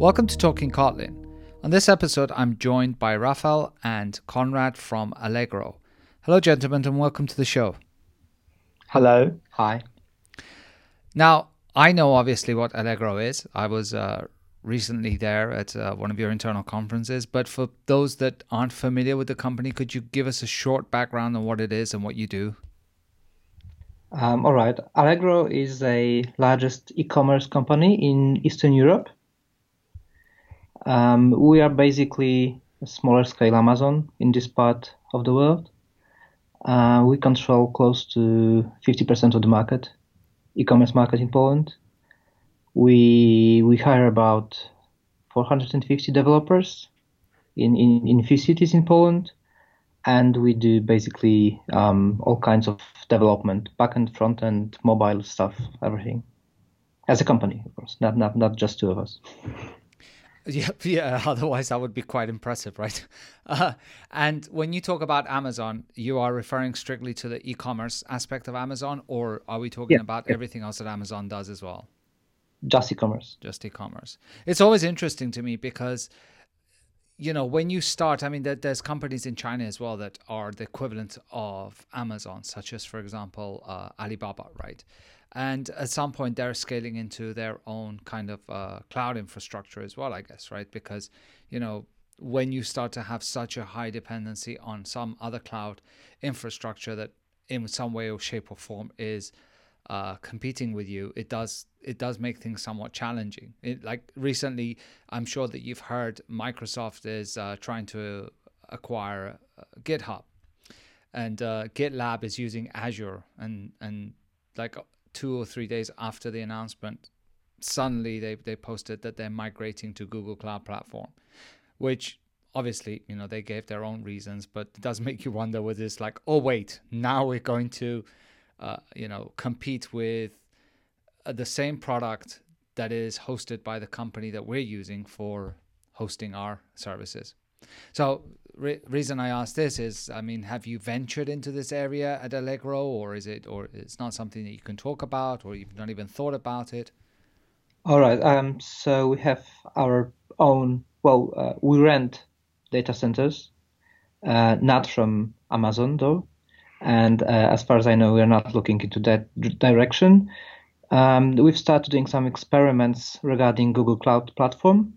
Welcome to Talking Kotlin. On this episode, I'm joined by Rafael and Konrad from Allegro. Hello, gentlemen, and welcome to the show. Hello. Hi. Now, I know obviously what Allegro is. I was uh, recently there at uh, one of your internal conferences, but for those that aren't familiar with the company, could you give us a short background on what it is and what you do? Um, all right. Allegro is a largest e-commerce company in Eastern Europe. Um, we are basically a smaller scale Amazon in this part of the world. Uh, we control close to 50% of the market, e-commerce market in Poland. We we hire about 450 developers in, in, in few cities in Poland, and we do basically um, all kinds of development, backend, front end, mobile stuff, everything. As a company, of course, not not not just two of us. Yeah, yeah. Otherwise, that would be quite impressive, right? Uh, and when you talk about Amazon, you are referring strictly to the e-commerce aspect of Amazon, or are we talking Yeah, about yeah. everything else that Amazon does as well? Just e-commerce. Just e-commerce. It's always interesting to me because, you know, when you start, I mean, there's companies in China as well that are the equivalent of Amazon, such as, for example, uh, Alibaba, right? And at some point, they're scaling into their own kind of uh, cloud infrastructure as well, I guess, right? Because, you know, when you start to have such a high dependency on some other cloud infrastructure that in some way or shape or form is uh, competing with you, it does it does make things somewhat challenging. It, like recently, I'm sure that you've heard Microsoft is uh, trying to acquire uh, GitHub, and uh, GitLab is using Azure, and and like two or three days after the announcement, suddenly they they posted that they're migrating to Google Cloud Platform, which obviously you know they gave their own reasons, but it does make you wonder whether it's like, oh wait, now we're going to, uh, you know, compete with uh, the same product that is hosted by the company that we're using for hosting our services. So, re- reason I ask this is, I mean, have you ventured into this area at Allegro, or is it, or it's not something that you can talk about, or you've not even thought about it? All right. Um, so we have our own. Well, uh, we rent data centers, uh, not from Amazon though, and uh, as far as I know, we are not looking into that direction. Um, we've started doing some experiments regarding Google Cloud Platform.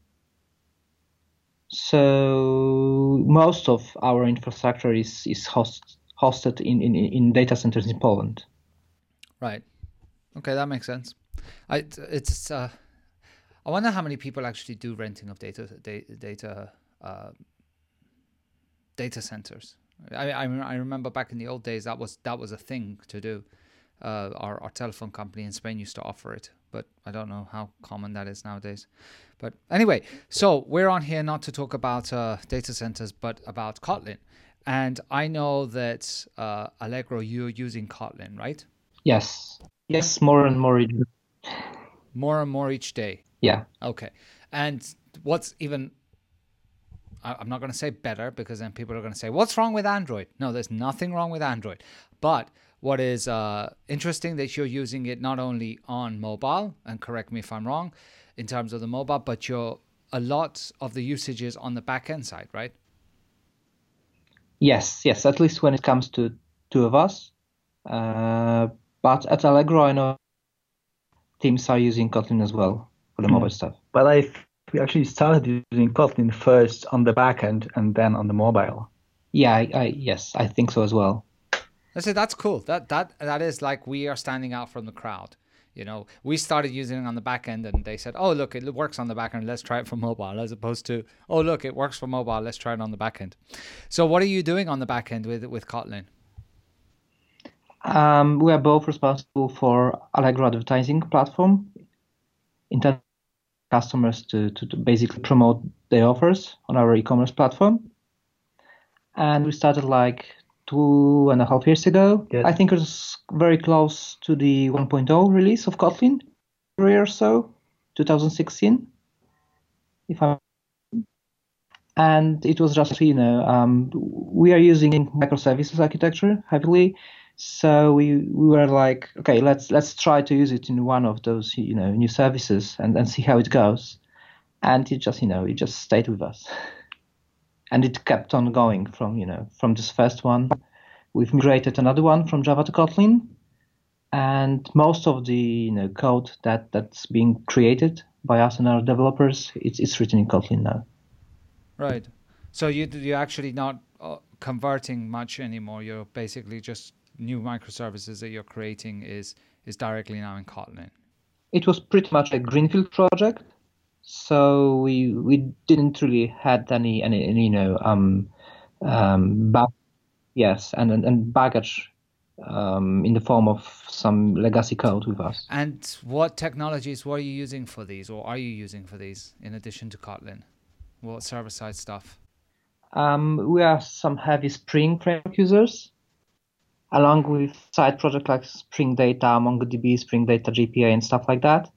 So most of our infrastructure is is host, hosted in, in in data centers in Poland. Right. Okay, that makes sense. I it's uh, I wonder how many people actually do renting of data data data uh, data centers. I, I I remember back in the old days that was that was a thing to do. Uh, our our telephone company in Spain used to offer it, but I don't know how common that is nowadays. But anyway, so we're on here not to talk about uh, data centers, but about Kotlin. And I know that uh, Allegro, you're using Kotlin, right? Yes, yes, more and more. More and more each day. Yeah. Okay. And what's even, I'm not going to say better because then people are going to say, what's wrong with Android? No, there's nothing wrong with Android. But what is uh, interesting that you're using it not only on mobile, and correct me if I'm wrong, in terms of the mobile, but you're a lot of the usages on the back end side, right? Yes, yes, at least when it comes to two of us. Uh, but at Allegro, I know teams are using Kotlin as well for the mobile stuff. But I we actually started using Kotlin first on the back end and then on the mobile. Yeah, I, I yes, I think so as well. I said that's cool. That that that is like we are standing out from the crowd. You know, we started using it on the back end, and they said, "Oh, look, it works on the back end. Let's try it for mobile." As opposed to, "Oh, look, it works for mobile. Let's try it on the back end." So, what are you doing on the back end with with Kotlin? Um, we are both responsible for Allegro advertising platform, intended customers to, to, to basically promote their offers on our e-commerce platform. And we started like two and a half years ago. I think it was very close to the 1.0 release of Kotlin, three or so, 2016, if I'm. And it was just you know um, we are using microservices architecture heavily, so we, we were like, okay, let's let's try to use it in one of those you know new services and, and see how it goes. and it just you know it just stayed with us, and it kept on going from you know from this first one. We've migrated another one from Java to Kotlin, and most of the you know code that that's being created by us and our developers it's it's written in Kotlin now. Right. So you you're actually not uh, converting much anymore. You're basically just new microservices that you're creating is is directly now in Kotlin. It was pretty much a greenfield project, so we we didn't really had any any, any you know um um back, yes and and, and baggage um, in the form of some legacy code with us. And what technologies were you using for these, or are you using for these, in addition to Kotlin? What server side stuff? Um, we are some heavy Spring framework users, along with side projects like Spring Data, MongoDB, Spring Data JPA, and stuff like that.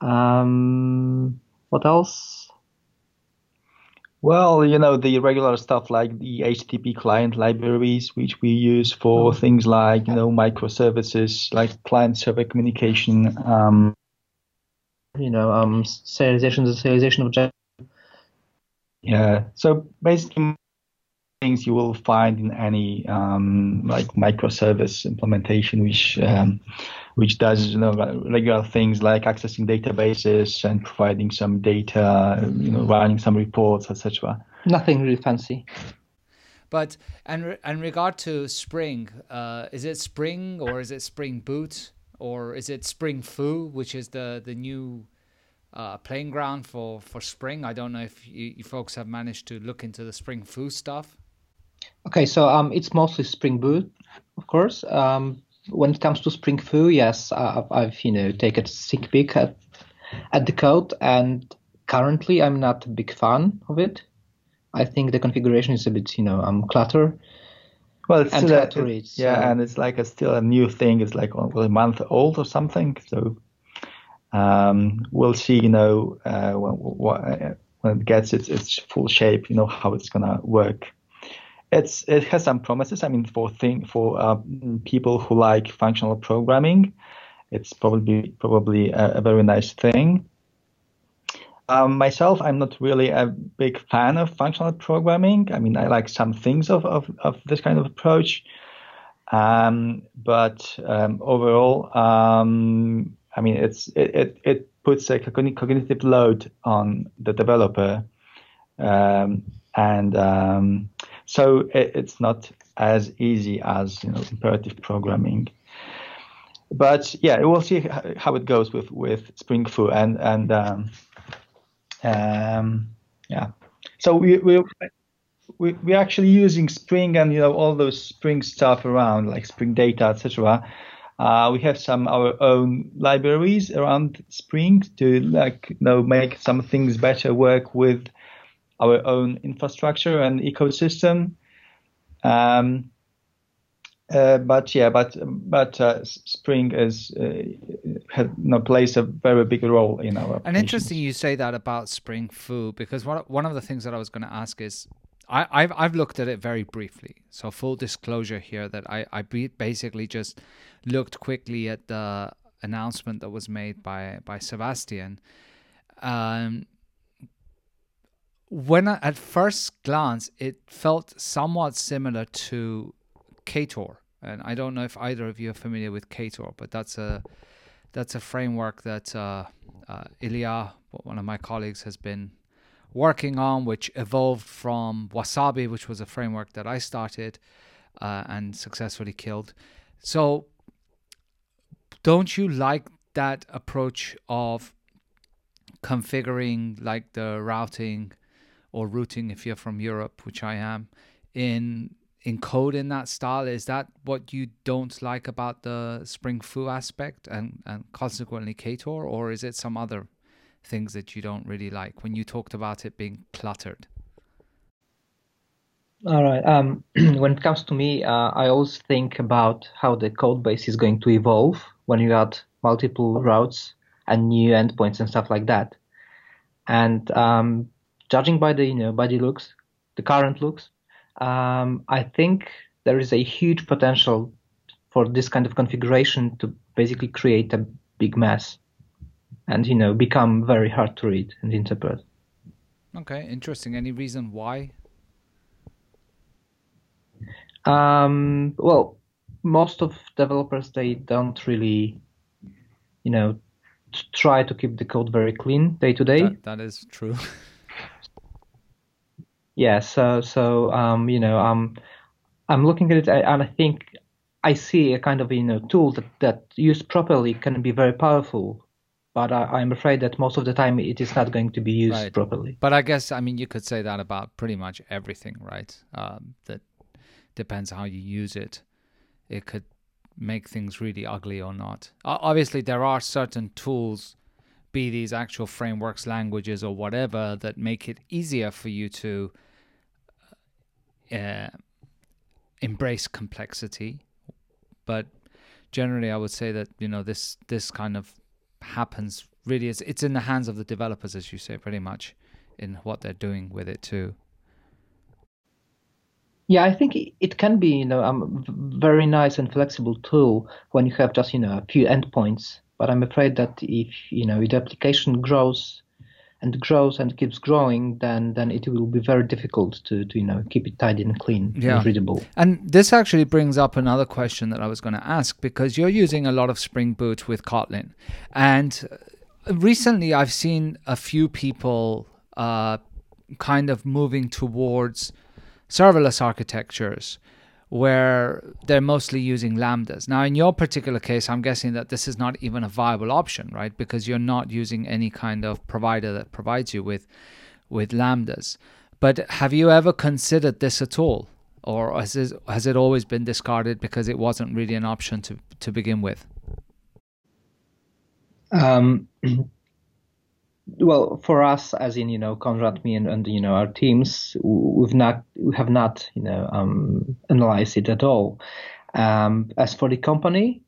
Um, what else? Well, you know, the regular stuff like the HTTP client libraries, which we use for mm-hmm. things like, you know, microservices, like client server communication. Um, you know, um, serialization, serialization of. Yeah. So basically, things you will find in any um, like microservice implementation, which um, which does you know regular things like accessing databases and providing some data, you know, running some reports, etc. Nothing really fancy. But and in regard to Spring, uh, is it Spring or is it Spring Boot or is it Spring Fu, which is the the new uh, playing ground for for Spring? I don't know if you, you folks have managed to look into the Spring Fu stuff. Okay, so um, it's mostly Spring Boot, of course. Um, when it comes to Spring Fu, yes, I've, I've you know taken a sneak peek at at the code, and currently I'm not a big fan of it. I think the configuration is a bit you know um clutter. Well, it's still a, it, yeah, so. and it's like a still a new thing. It's like a month old or something. So um, we'll see. You know, uh, when, when it gets its its full shape, you know how it's gonna work it's it has some promises. I mean, for thing for uh, people who like functional programming, it's probably probably a, a very nice thing. Um, myself, I'm not really a big fan of functional programming. I mean, I like some things of of, of this kind of approach, um, but um, overall, um, I mean, it's it, it, it puts a cognitive load on the developer, um, and um, so it, it's not as easy as you know imperative programming. But yeah, we'll see how it goes with with Spring Fu and and um, um, yeah. So we we we we're actually using Spring and you know all those Spring stuff around like Spring Data, etc. Uh, we have some our own libraries around Spring to like you know make some things better work with our own infrastructure and ecosystem. Um, uh, but yeah, but but uh, Spring is uh, has, you know, plays a very big role in our. And interesting, you say that about Spring Fu because one one of the things that I was going to ask is, I, I've I've looked at it very briefly. So full disclosure here that I I basically just looked quickly at the announcement that was made by by Sebastian. Um, when I, at first glance it felt somewhat similar to Ktor, and I don't know if either of you are familiar with Ktor, but that's a that's a framework that uh, uh, Ilya, one of my colleagues, has been working on, which evolved from Wasabi, which was a framework that I started uh, and successfully killed. So, don't you like that approach of configuring like the routing or routing if you're from Europe, which I am, in in code in that style. Is that what you don't like about the Spring Fu aspect and, and consequently Ktor, or is it some other things that you don't really like when you talked about it being cluttered? All right. Um, when it comes to me, uh, I always think about how the code base is going to evolve when you add multiple routes and new endpoints and stuff like that. And um, judging by the you know by the looks, the current looks, um, I think there is a huge potential for this kind of configuration to basically create a big mess. and you know become very hard to read and interpret. Okay, interesting. Any reason why? Um, well, most of developers they don't really, you know, try to keep the code very clean day to day. That is true. yeah. So so um, you know um, I'm looking at it and I think I see a kind of you know tool that that used properly can be very powerful but I, am afraid that most of the time it is not going to be used right. properly. But I guess I mean you could say that about pretty much everything, right? Um, that depends how you use it. It could make things really ugly or not. Obviously, there are certain tools, be these actual frameworks, languages, or whatever, that make it easier for you to uh, embrace complexity. But generally, I would say that you know this this kind of happens really it's it's in the hands of the developers as you say pretty much in what they're doing with it too yeah i think it can be you know a um, very nice and flexible tool when you have just you know a few endpoints but i'm afraid that if you know if the application grows and grows and keeps growing, then then it will be very difficult to, to you know keep it tidy and clean yeah. and readable. And this actually brings up another question that I was going to ask because you're using a lot of Spring Boot with Kotlin, and recently I've seen a few people uh, kind of moving towards serverless architectures where they're mostly using lambdas. Now, in your particular case, I'm guessing that this is not even a viable option, right? Because you're not using any kind of provider that provides you with with lambdas. But have you ever considered this at all, or has it, has it always been discarded because it wasn't really an option to to begin with? Um, well, for us, as in you know Konrad, me, and, and you know our teams, we've not we have not you know um, analyzed it at all. Um, as for the company,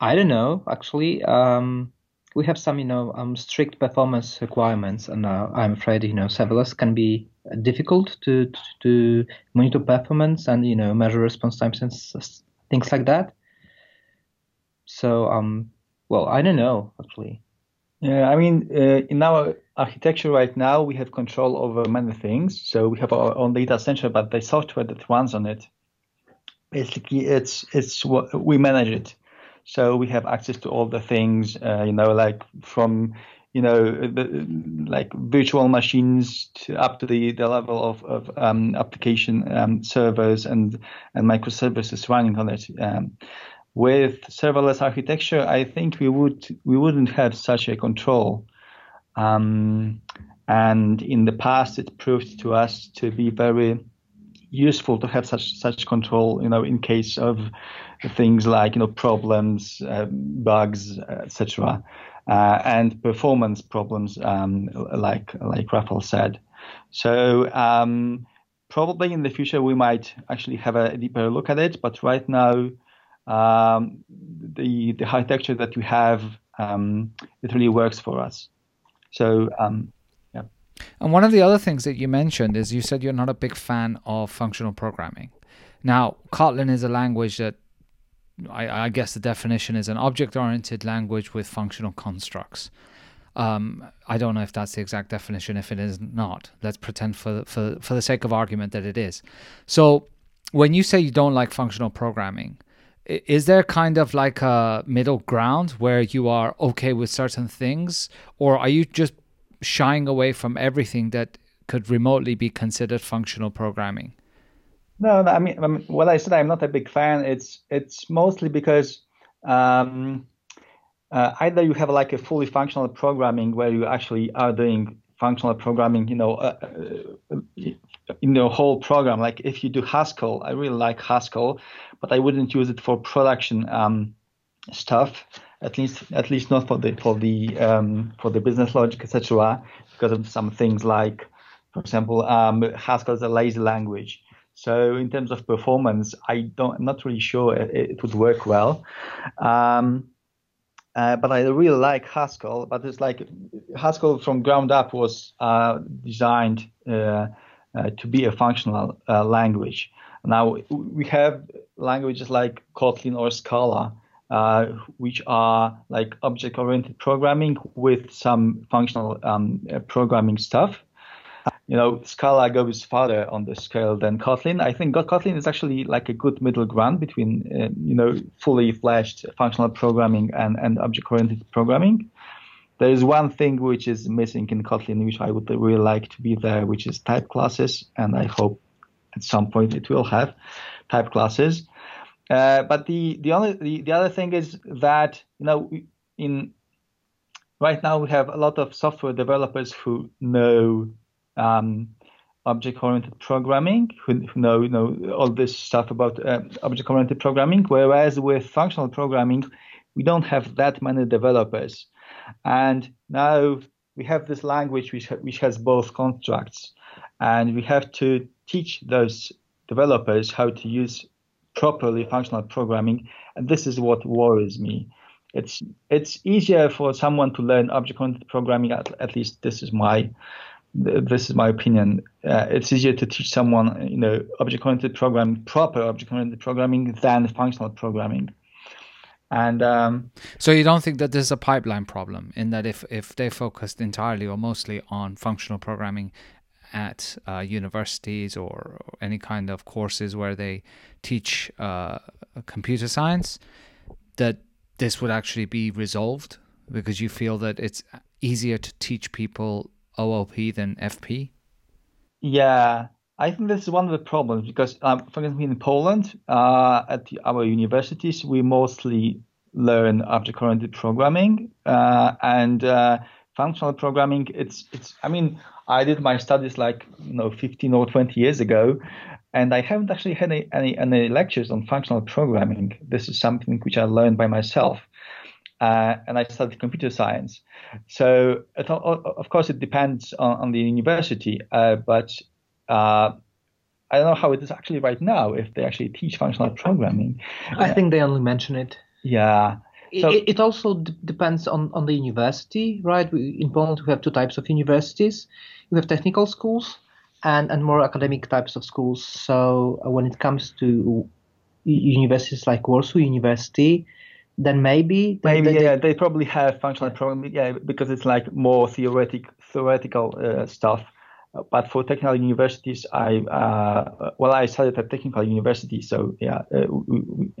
I don't know. Actually, um, we have some you know um, strict performance requirements, and uh, I'm afraid you know serverless can be difficult to, to, to monitor performance and you know measure response times and things like that. So um, well, I don't know actually. Yeah, I mean, uh, in our architecture right now, we have control over many things. So we have our own data center, but the software that runs on it, basically, it's it's we manage it. So we have access to all the things, uh, you know, like from you know, the, like virtual machines to up to the, the level of, of um, application um, servers and, and microservices running on it. Um, with serverless architecture, I think we would we wouldn't have such a control. Um, and in the past, it proved to us to be very useful to have such such control. You know, in case of things like you know problems, uh, bugs, etc., uh, and performance problems, um, like like Rafael said. So. Um, probably in the future we might actually have a deeper look at it, but right now um, the the architecture that we have um, it really works for us. So um, yeah. And one of the other things that you mentioned is you said you're not a big fan of functional programming. Now, Kotlin is a language that I, I guess the definition is an object-oriented language with functional constructs. Um, I don't know if that's the exact definition. If it is not, let's pretend for for for the sake of argument that it is. So, when you say you don't like functional programming, is there kind of like a middle ground where you are okay with certain things? Or are you just shying away from everything that could remotely be considered functional programming? No, I mean, I mean what i said i'm not a big fan. It's it's mostly because um, uh, either you have like a fully functional programming where you actually are doing functional programming you know uh, uh, in the whole program. Like if you do haskell i really like haskell but I wouldn't use it for production um, stuff. At least, at least not for the for the um, for the business logic, etc. Because of some things like, for example, um, Haskell is a lazy language. So in terms of performance, I don't, I'm not really sure it, it would work well. Um, uh, but I really like Haskell. But it's like Haskell from ground up was uh, designed uh, uh to be a functional uh, language. Now we have languages like Kotlin or Scala, uh, which are like object-oriented programming with some functional um, programming stuff. You know, Scala goes farther on the scale than Kotlin. I think Kotlin is actually like a good middle ground between, uh, you know, fully fledged functional programming and, and object-oriented programming. There is one thing which is missing in Kotlin, which I would really like to be there, which is type classes, and I hope at some point it will have type classes. Uh, but the the only the, the other thing is that you know in right now we have a lot of software developers who know um, object-oriented programming, who, who, know you know all this stuff about uh, object-oriented programming. Whereas with functional programming, we don't have that many developers, and now we have this language which which has both constructs, and we have to teach those developers how to use properly functional programming, and this is what worries me. It's it's easier for someone to learn object-oriented programming. At, at least this is my this is my opinion. Uh, it's easier to teach someone, you know, object-oriented programming, proper object-oriented programming, than functional programming. And um, so you don't think that there's a pipeline problem in that if if they focused entirely or mostly on functional programming at uh, universities or any kind of courses where they teach uh, computer science, that this would actually be resolved because you feel that it's easier to teach people OOP than FP? Yeah, I think this is one of the problems because, um, for example, in Poland, uh, at our universities, we mostly learn object-oriented programming uh, and uh, functional programming. It's, it's. I mean, I did my studies like you know 15 or 20 years ago, and I haven't actually had any, any, any lectures on functional programming. This is something which I learned by myself. Uh, and I studied computer science. So, it, of course, it depends on, on the university, uh, but uh, I don't know how it is actually right now if they actually teach functional programming. I think they only mention it. Yeah. So, it, it, also d- depends on, on the university, right? We, in Poland, we have two types of universities. We have technical schools and, and more academic types of schools. So uh, when it comes to universities like Warsaw University, then maybe maybe they, yeah they probably have functional programming yeah because it's like more theoretic theoretical uh, stuff. But for technical universities i uh, well i studied at technical university so yeah uh,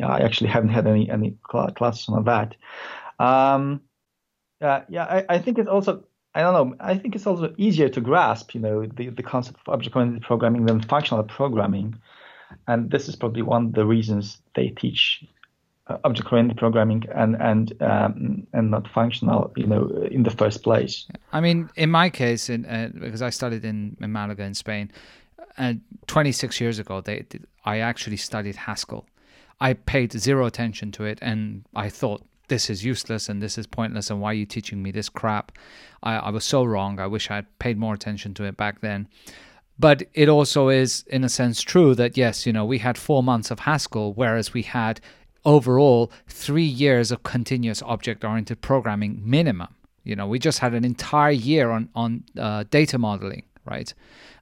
i actually haven't had any any classes on that. Um, yeah yeah I, I think it's also I don't know. I think it's also easier to grasp, you know, the, the concept of object-oriented programming than functional programming, and this is probably one of the reasons they teach uh, object-oriented programming and and um, and not functional, you know, in the first place. I mean, in my case, in, uh, because I studied in, in Malaga in Spain, and uh, 26 years ago, they I actually studied Haskell. I paid zero attention to it, and I thought this is useless and this is pointless, and why are you teaching me this crap? I, I was so wrong. I wish I had paid more attention to it back then. But it also is, in a sense, true that yes, you know, we had four months of Haskell, whereas we had overall three years of continuous object oriented programming minimum. You know, we just had an entire year on on uh, data modeling, right,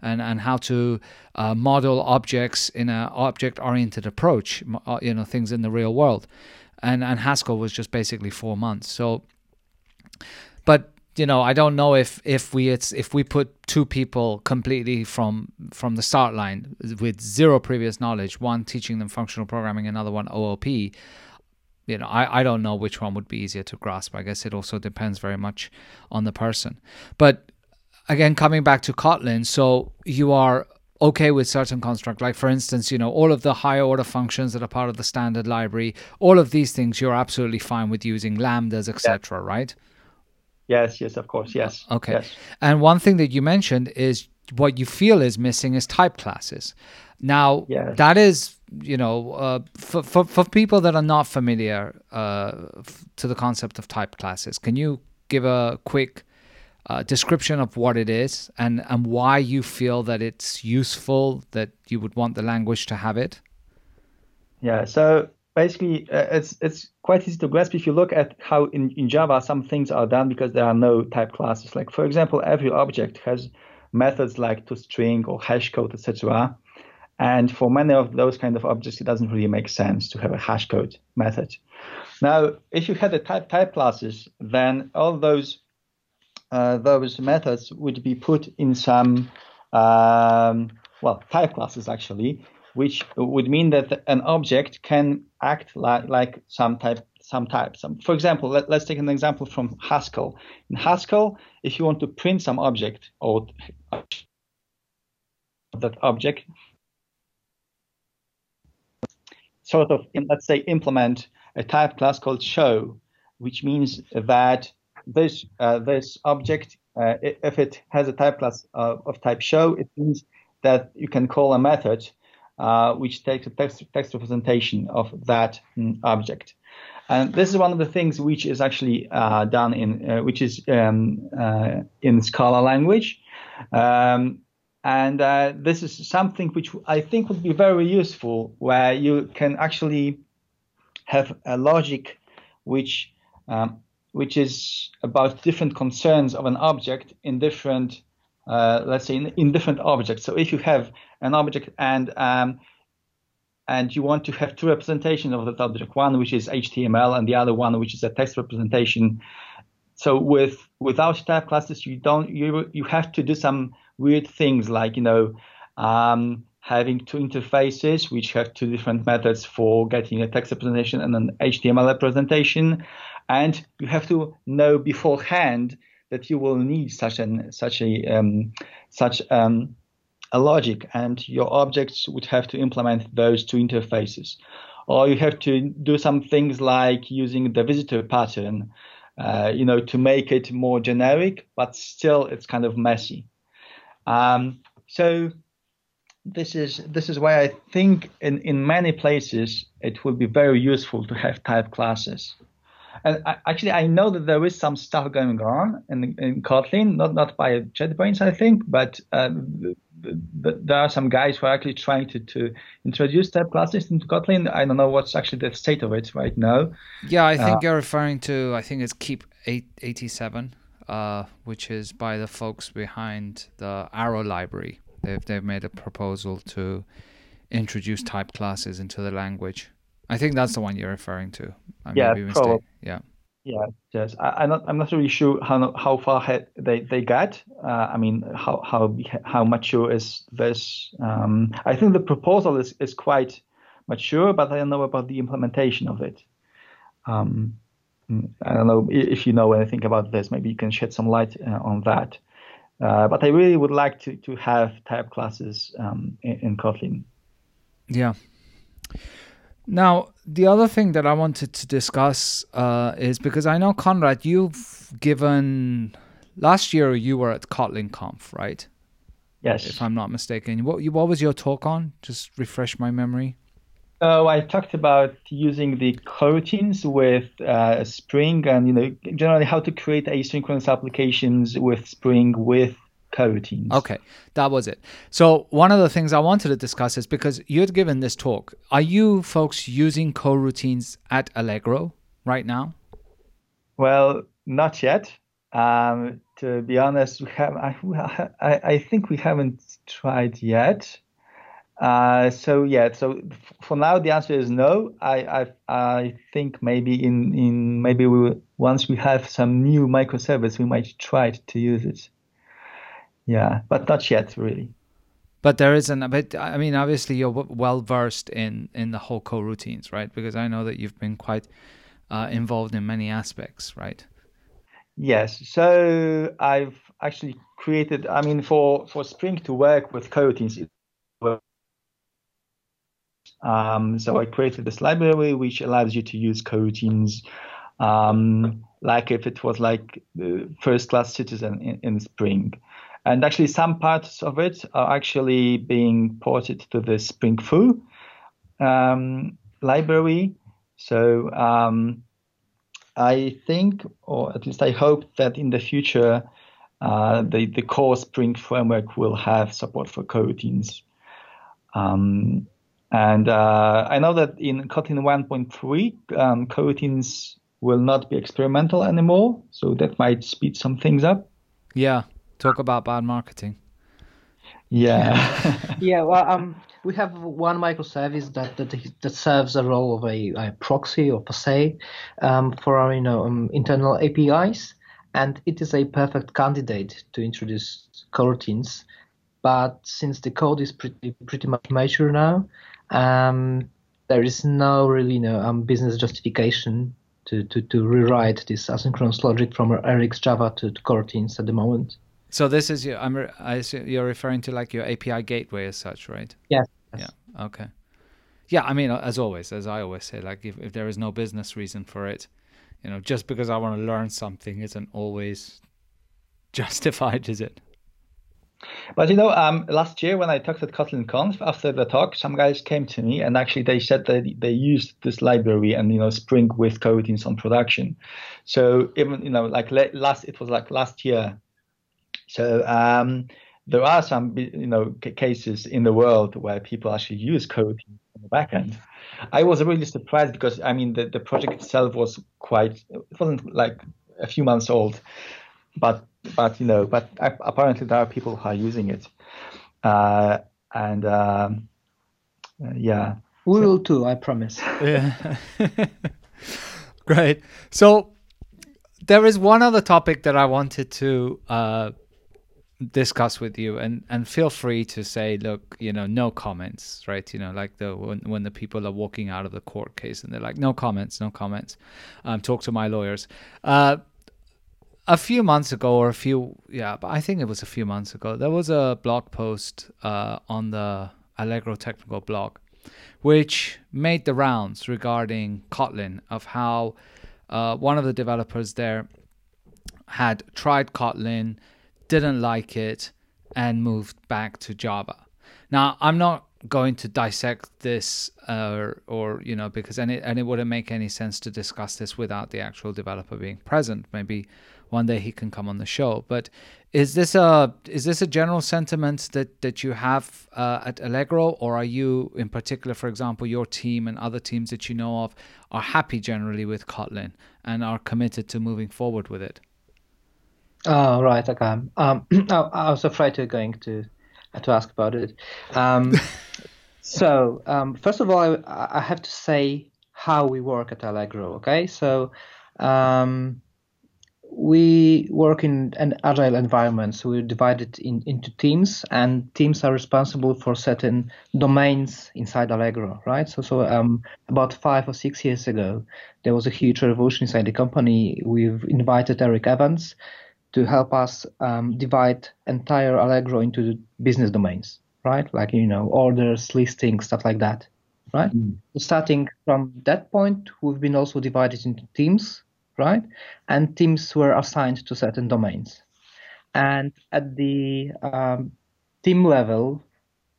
and and how to uh, model objects in an object oriented approach. Uh, you know, things in the real world, and and Haskell was just basically four months. So, but you know, I don't know if if we it's if we put two people completely from from the start line with zero previous knowledge, one teaching them functional programming, another one OOP. You know, I, I don't know which one would be easier to grasp. I guess it also depends very much on the person. But again, coming back to Kotlin, so you are okay with certain construct like for instance you know all of the higher order functions that are part of the standard library all of these things you're absolutely fine with using lambdas etc yeah. right Yes, yes, of course, yes. Okay. Yes. And one thing that you mentioned is what you feel is missing is type classes. Now, yes. that is, you know, uh, for, for, for people that are not familiar uh, f- to the concept of type classes, can you give a quick uh, description of what it is and, and why you feel that it's useful, that you would want the language to have it? Yeah, so basically uh, it's it's quite easy to grasp if you look at how in, in Java some things are done because there are no type classes. Like for example, every object has methods like toString or hashcode, etc. And for many of those kind of objects, it doesn't really make sense to have a hashcode method. Now, if you had the type type classes, then all those uh, those methods would be put in some um, well type classes actually, which would mean that an object can act like like some type some type. Some, for example, let, us take an example from Haskell. In Haskell, if you want to print some object or that object, sort of in, let's say implement a type class called show, which means that this uh, this object, uh, if it has a type class of, of, type show, it means that you can call a method uh, which takes a text, text representation of that mm, object. And this is one of the things which is actually uh, done in uh, which is um, uh, in Scala language. Um, and this is something which I think would be very useful, where you can actually have a logic which um, which is about different concerns of an object in different, uh, let's say, in, in, different objects. So if you have an object and um, and you want to have two representations of that object, one which is HTML and the other one which is a text representation. So with without type classes, you don't you you have to do some weird things like you know um, having two interfaces which have two different methods for getting a text representation and an HTML representation, and you have to know beforehand that you will need such an such a um, such um, a logic, and your objects would have to implement those two interfaces, or you have to do some things like using the visitor pattern, uh, you know, to make it more generic, but still it's kind of messy. Um, so this is this is why I think in, in many places it will be very useful to have type classes. And I, actually, I know that there is some stuff going on in, in Kotlin, not not by JetBrains, I think, but, uh, but there are some guys who are actually trying to, to introduce type classes into Kotlin. I don't know what's actually the state of it right now. Yeah, I think uh, you're referring to I think it's Keep 887, uh, which is by the folks behind the Arrow library. They've they've made a proposal to introduce type classes into the language. I think that's the one you're referring to. I yeah, probably. Yeah. Yeah, yes. I, am not. I'm not really sure how how far ahead they they got. Uh, I mean, how how how mature is this? Um, I think the proposal is is quite mature, but I don't know about the implementation of it. Um, I don't know if you know anything about this. Maybe you can shed some light uh, on that. Uh, but I really would like to, to have type classes um, in, in, Kotlin. Yeah. Now, the other thing that I wanted to discuss uh, is because I know, Konrad, you've given last year you were at Kotlin Conf, right? Yes. If I'm not mistaken. What, what was your talk on? Just refresh my memory. Oh, I talked about using the coroutines with uh, Spring and you know generally how to create asynchronous applications with Spring with coroutines. Okay, that was it. So one of the things I wanted to discuss is because you had given this talk. Are you folks using coroutines at Allegro right now? Well, not yet. Um, to be honest, we have. I, I, I think we haven't tried yet. Uh, so yeah, so for now the answer is no. I I, I think maybe in, in maybe we will, once we have some new microservice, we might try to use it. Yeah, but not yet really. But there isn't. But I mean, obviously you're well versed in in the whole coroutines, right? Because I know that you've been quite uh, involved in many aspects, right? Yes. So I've actually created. I mean, for for Spring to work with coroutines, um, so I created this library which allows you to use coroutines, um, like if it was like the first class citizen in, in, Spring. And actually, some parts of it are actually being ported to the Spring Fu um, library. So um, I think, or at least I hope, that in the future, uh, the, the core Spring framework will have support for coroutines. Um, and uh, I know that in Kotlin 1.3, um, coroutines will not be experimental anymore, so that might speed some things up. Yeah, talk about bad marketing. Yeah. yeah. Well, um, we have one microservice that that, that serves a role of a, a proxy or per se um, for our you know um, internal APIs, and it is a perfect candidate to introduce coroutines. But since the code is pretty pretty much mature now, um, there is no really you know um, business justification to, to, to rewrite this asynchronous logic from RxJava to, to coroutines at the moment. So this is your, I'm, I assume you're referring to like your API gateway as such, right? Yes. Yeah. Okay. Yeah, I mean, as always, as I always say, like if, if there is no business reason for it, you know, just because I want to learn something isn't always justified, is it? But you know, um, last year when I talked at Kotlin Conf after the talk, some guys came to me and actually they said that they used this library and you know Spring with coroutines on production. So even you know like last it was like last year. So um, there are some you know cases in the world where people actually use code on the backend. I was really surprised because I mean the, the project itself was quite it wasn't like a few months old, but but you know, but apparently there are people who are using it, uh, and um, uh, yeah, we so. will too. I promise. Yeah, great. So there is one other topic that I wanted to uh, discuss with you, and and feel free to say, look, you know, no comments, right? You know, like the when when the people are walking out of the court case and they're like, no comments, no comments. Um, talk to my lawyers. Uh, a few months ago, or a few, yeah, but I think it was a few months ago, there was a blog post uh, on the Allegro technical blog, which made the rounds regarding Kotlin of how uh, one of the developers there had tried Kotlin, didn't like it, and moved back to Java. Now, I'm not going to dissect this uh, or you know because and it, and it wouldn't make any sense to discuss this without the actual developer being present maybe one day he can come on the show. But is this a is this a general sentiment that that you have uh, at Allegro, or are you in particular, for example, your team and other teams that you know of are happy generally with Kotlin and are committed to moving forward with it? Oh right, okay. Um, I, I was afraid to going to to ask about it. Um, so um, first of all, I, I have to say how we work at Allegro. Okay, so um, we work in an agile environment, so we're divided in, into teams, and teams are responsible for certain domains inside Allegro, right? So, so um, about five or six years ago, there was a huge revolution inside the company. We've invited Eric Evans to help us um, divide entire Allegro into business domains, right? Like you know, orders, listings, stuff like that, right? Mm. Starting from that point, we've been also divided into teams right? And teams were assigned to certain domains. And at the um, team level,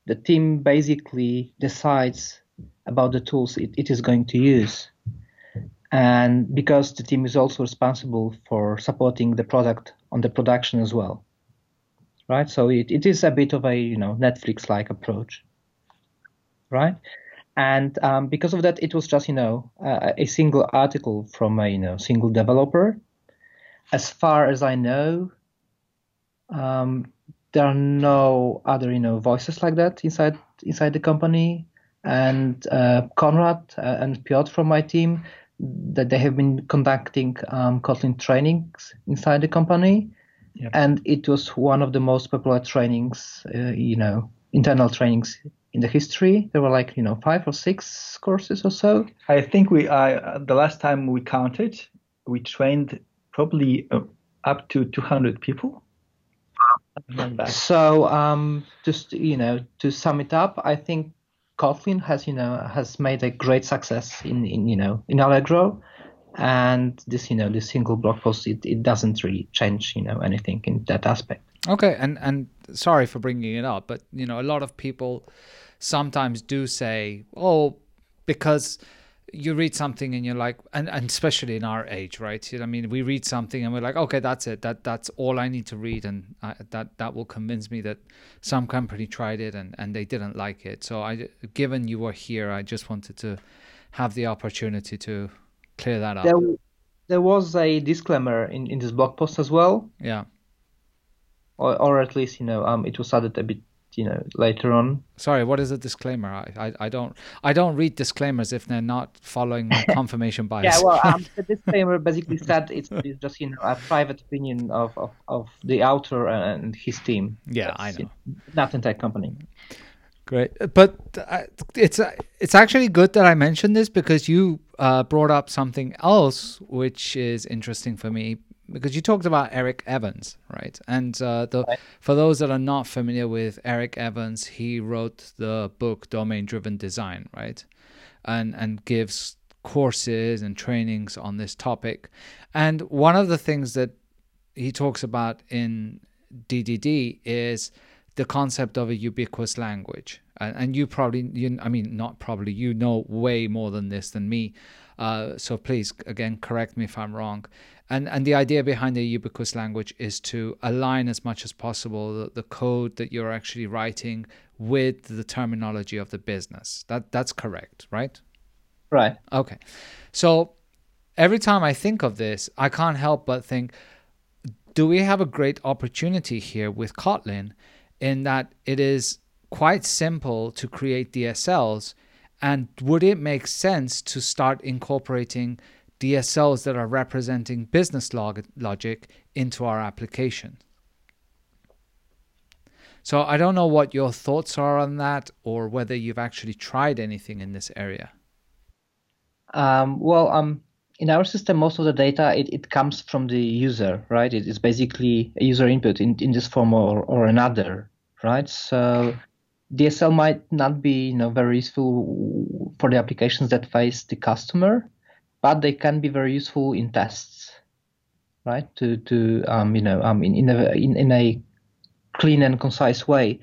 the team basically decides about the tools it, it is going to use. And because the team is also responsible for supporting the product on the production as well. Right? So it, it is a bit of a you know Netflix like approach. Right? and um, because of that, it was just you know uh, a single article from a you know single developer. As far as I know, um, there are no other you know voices like that inside inside the company. And uh, Konrad uh, and Piotr from my team that they have been conducting um, Kotlin trainings inside the company, yep. and it was one of the most popular trainings, uh, you know, internal trainings in the history. There were like you know five or six courses or so. I think we uh, the last time we counted, we trained probably uh, up to 200 people. So um, just you know to sum it up, I think Kotlin has you know has made a great success in, in you know in Allegro, and this you know this single blog post it, it doesn't really change you know anything in that aspect. Okay, and and sorry for bringing it up, but you know a lot of people sometimes do say, "Oh, because." You read something and you're like and, and especially in our age right? I mean? We read something and we're like okay that's it. That that's all i need to read. And I, that that will convince me that some company tried it and and they didn't like it. So i given you were here i just wanted to have the opportunity to clear that up. There, there was a disclaimer in in this blog post as well. Yeah. Or, or at least you know um, it was added a bit you know later on. Sorry, what is a disclaimer? I, I, I don't I don't read disclaimers if they're not following my confirmation bias. yeah, well, um, the disclaimer basically said it's, it's just you know a private opinion of, of, of the author and his team. Yeah, That's, I know. You know, not entire company. Great, but uh, it's uh, it's actually good that I mentioned this because you uh, brought up something else which is interesting for me because you talked about Eric Evans, right? And uh, the, right. for those that are not familiar with Eric Evans, he wrote the book Domain Driven Design, right? And and gives courses and trainings on this topic. And one of the things that he talks about in DDD is the concept of a ubiquitous language. And, and you probably, you, I mean, not probably, you know way more than this than me. Uh, so please, again, correct me if I'm wrong. And, and the idea behind the ubiquitous language is to align as much as possible the, the code that you're actually writing with the terminology of the business. That that's correct, right? Right. Okay. So every time I think of this, I can't help but think, do we have a great opportunity here with Kotlin in that it is quite simple to create DSLs? And would it make sense to start incorporating DSLs that are representing business log- logic into our application? So I don't know what your thoughts are on that or whether you've actually tried anything in this area. Um, well, um, in our system, most of the data it, it comes from the user, right? It is basically a user input in, in this form or, or another, right? So DSL might not be you know very useful for the applications that face the customer, but they can be very useful in tests, right? To to um, you know um, in in a in, in a clean and concise way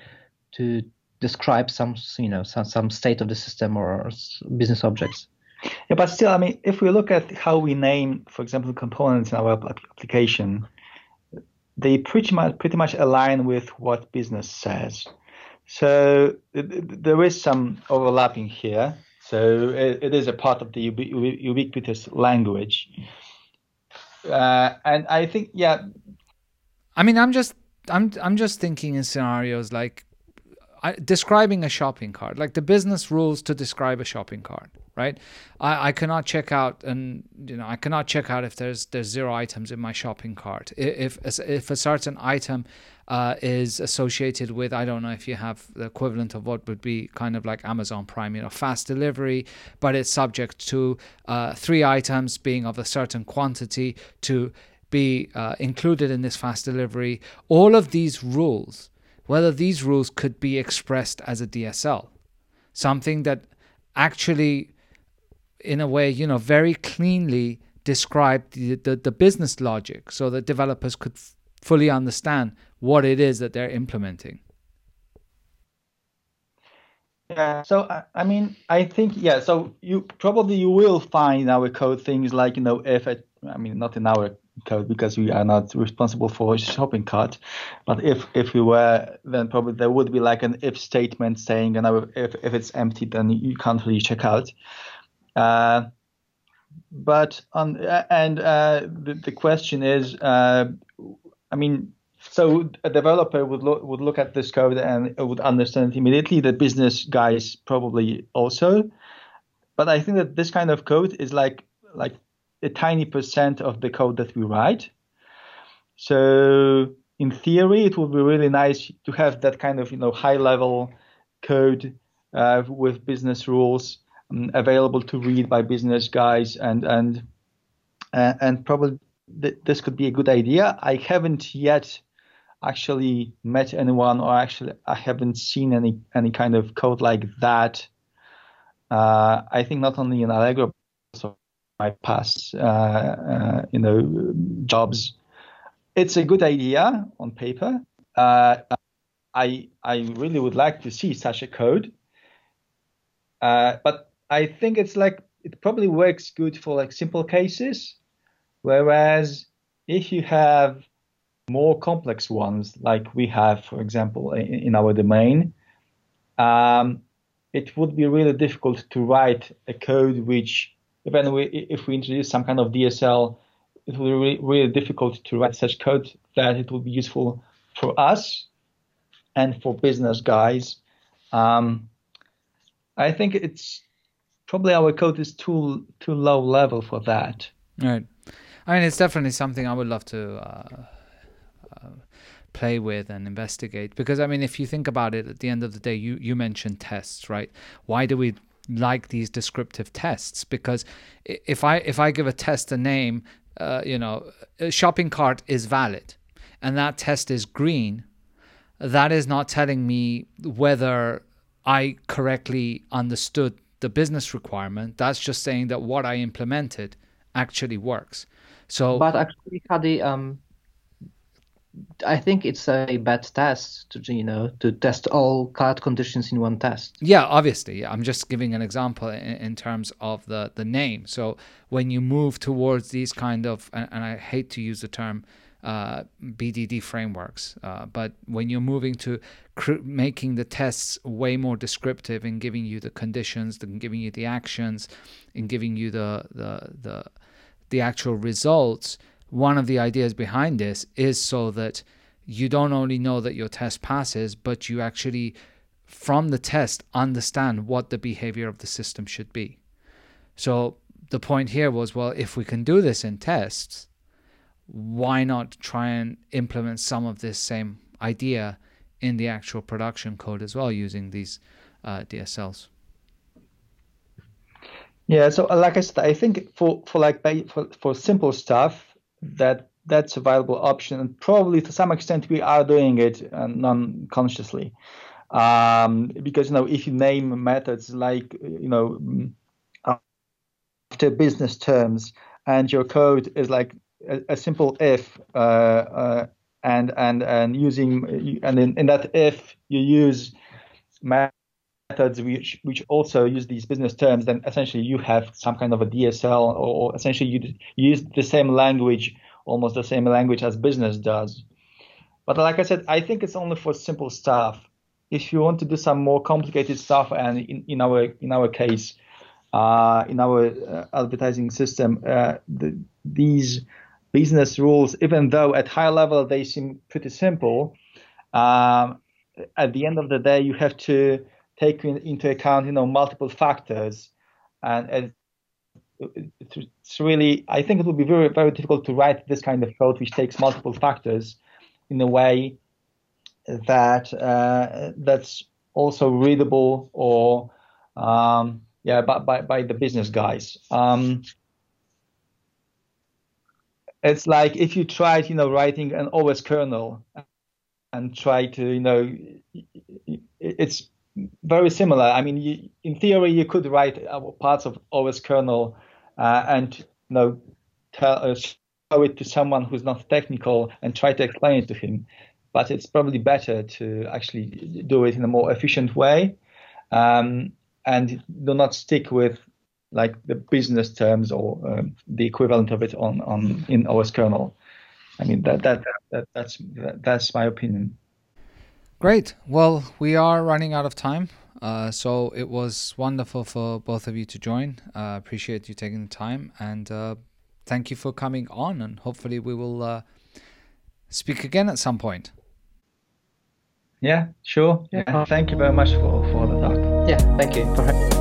to describe some you know some, some state of the system or business objects. Yeah, but still, I mean, if we look at how we name, for example, components in our application, they pretty much pretty much align with what business says. So there is some overlapping here. So it, it is a part of the ubiquitous language, uh, and I think, yeah. I mean, I'm just I'm I'm just thinking in scenarios like I, describing a shopping cart, like the business rules to describe a shopping cart, right? I, I cannot check out and you know I cannot check out if there's there's zero items in my shopping cart. If if a certain item uh, is associated with I don't know if you have the equivalent of what would be kind of like Amazon Prime, you know, fast delivery, but it's subject to uh, three items being of a certain quantity to be uh, included in this fast delivery. All of these rules whether these rules could be expressed as a DSL, something that actually, in a way, you know, very cleanly described the, the, the business logic so that developers could f- fully understand what it is that they're implementing. Yeah, so I mean, I think yeah. So you probably you will find in our code things like you know if I mean not in our code because we are not responsible for shopping cart. But if if we were, then probably there would be like an if statement saying, you know, if if it's empty, then you can't really check out. Uh, but on and uh, the the question is, uh, I mean, so a developer would look would look at this code and would understand immediately. The business guys probably also. But I think that this kind of code is like like a tiny percent of the code that we write. So in theory, it would be really nice to have that kind of you know high level code uh, with business rules um, available to read by business guys and and uh, and probably th- this could be a good idea. I haven't yet actually met anyone or actually I haven't seen any any kind of code like that. Uh, I think not only in Allegro, but also my past, uh, uh, you know, jobs. It's a good idea on paper. Uh, I I really would like to see such a code, but I think it's like it probably works good for like simple cases, whereas if you have more complex ones, like we have, for example, in, in our domain, um, it would be really difficult to write a code which even we, if we introduce some kind of DSL, it will be really, really difficult to write such code that it will be useful for us and for business guys. Um, I think it's probably our code is too too low level for that. Right. I mean, it's definitely something I would love to uh, uh, play with and investigate because I mean, if you think about it, at the end of the day, you you mentioned tests, right? Why do we like these descriptive tests? Because if I if I give a test a name, uh, you know, a shopping cart is valid, and that test is green, that is not telling me whether I correctly understood the business requirement. That's just saying that what I implemented actually works. So, but actually, Hadi, um, I think it's a bad test to you know to test all card conditions in one test. Yeah, obviously. I'm just giving an example in, in terms of the the name. So when you move towards these kind of, and, and I hate to use the term uh, BDD frameworks. Uh, but when you're moving to cr- making the tests way more descriptive and giving you the conditions, and giving you the actions, and giving you the the the the actual results, one of the ideas behind this is so that you don't only know that your test passes, but you actually, from the test, understand what the behavior of the system should be. So the point here was, well, if we can do this in tests, why not try and implement some of this same idea in the actual production code as well using these uh, DSLs? Yeah, so uh, like I said, I think for for like for for simple stuff that that's a viable option, and probably to some extent we are doing it uh, non-consciously, um, because you know if you name methods like you know after business terms and your code is like a, a simple if uh, uh, and and and using and in, in that if you use methods which which also use these business terms, then essentially you have some kind of a DSL, or, essentially you use the same language, almost the same language as business does. But like I said, I think it's only for simple stuff. If you want to do some more complicated stuff, and in, in our in our case, uh, in our uh, advertising system, uh, the, these business rules, even though at high level they seem pretty simple, um, at the end of the day you have to take into account you know multiple factors, and it's really I think it would be very very difficult to write this kind of code which takes multiple factors in a way that uh, that's also readable or um, yeah by, by, by the business guys. Um, it's like if you tried, you know, writing an OS kernel and try to, you know, it's very similar. I mean, you, in theory, you could write parts of OS kernel uh, and, you know, tell, uh, show it to someone who's not technical and try to explain it to him. But it's probably better to actually do it in a more efficient way um, and do not stick with like the business terms or um, the equivalent of it on, on in OS kernel. I mean that that, that that's that, that's my opinion. Great. Well, we are running out of time. Uh, so it was wonderful for both of you to join. Uh, appreciate you taking the time and uh, thank you for coming on. And hopefully, we will uh, speak again at some point. Yeah, sure. Yeah, thank you very much for, for the talk. Yeah, thank you.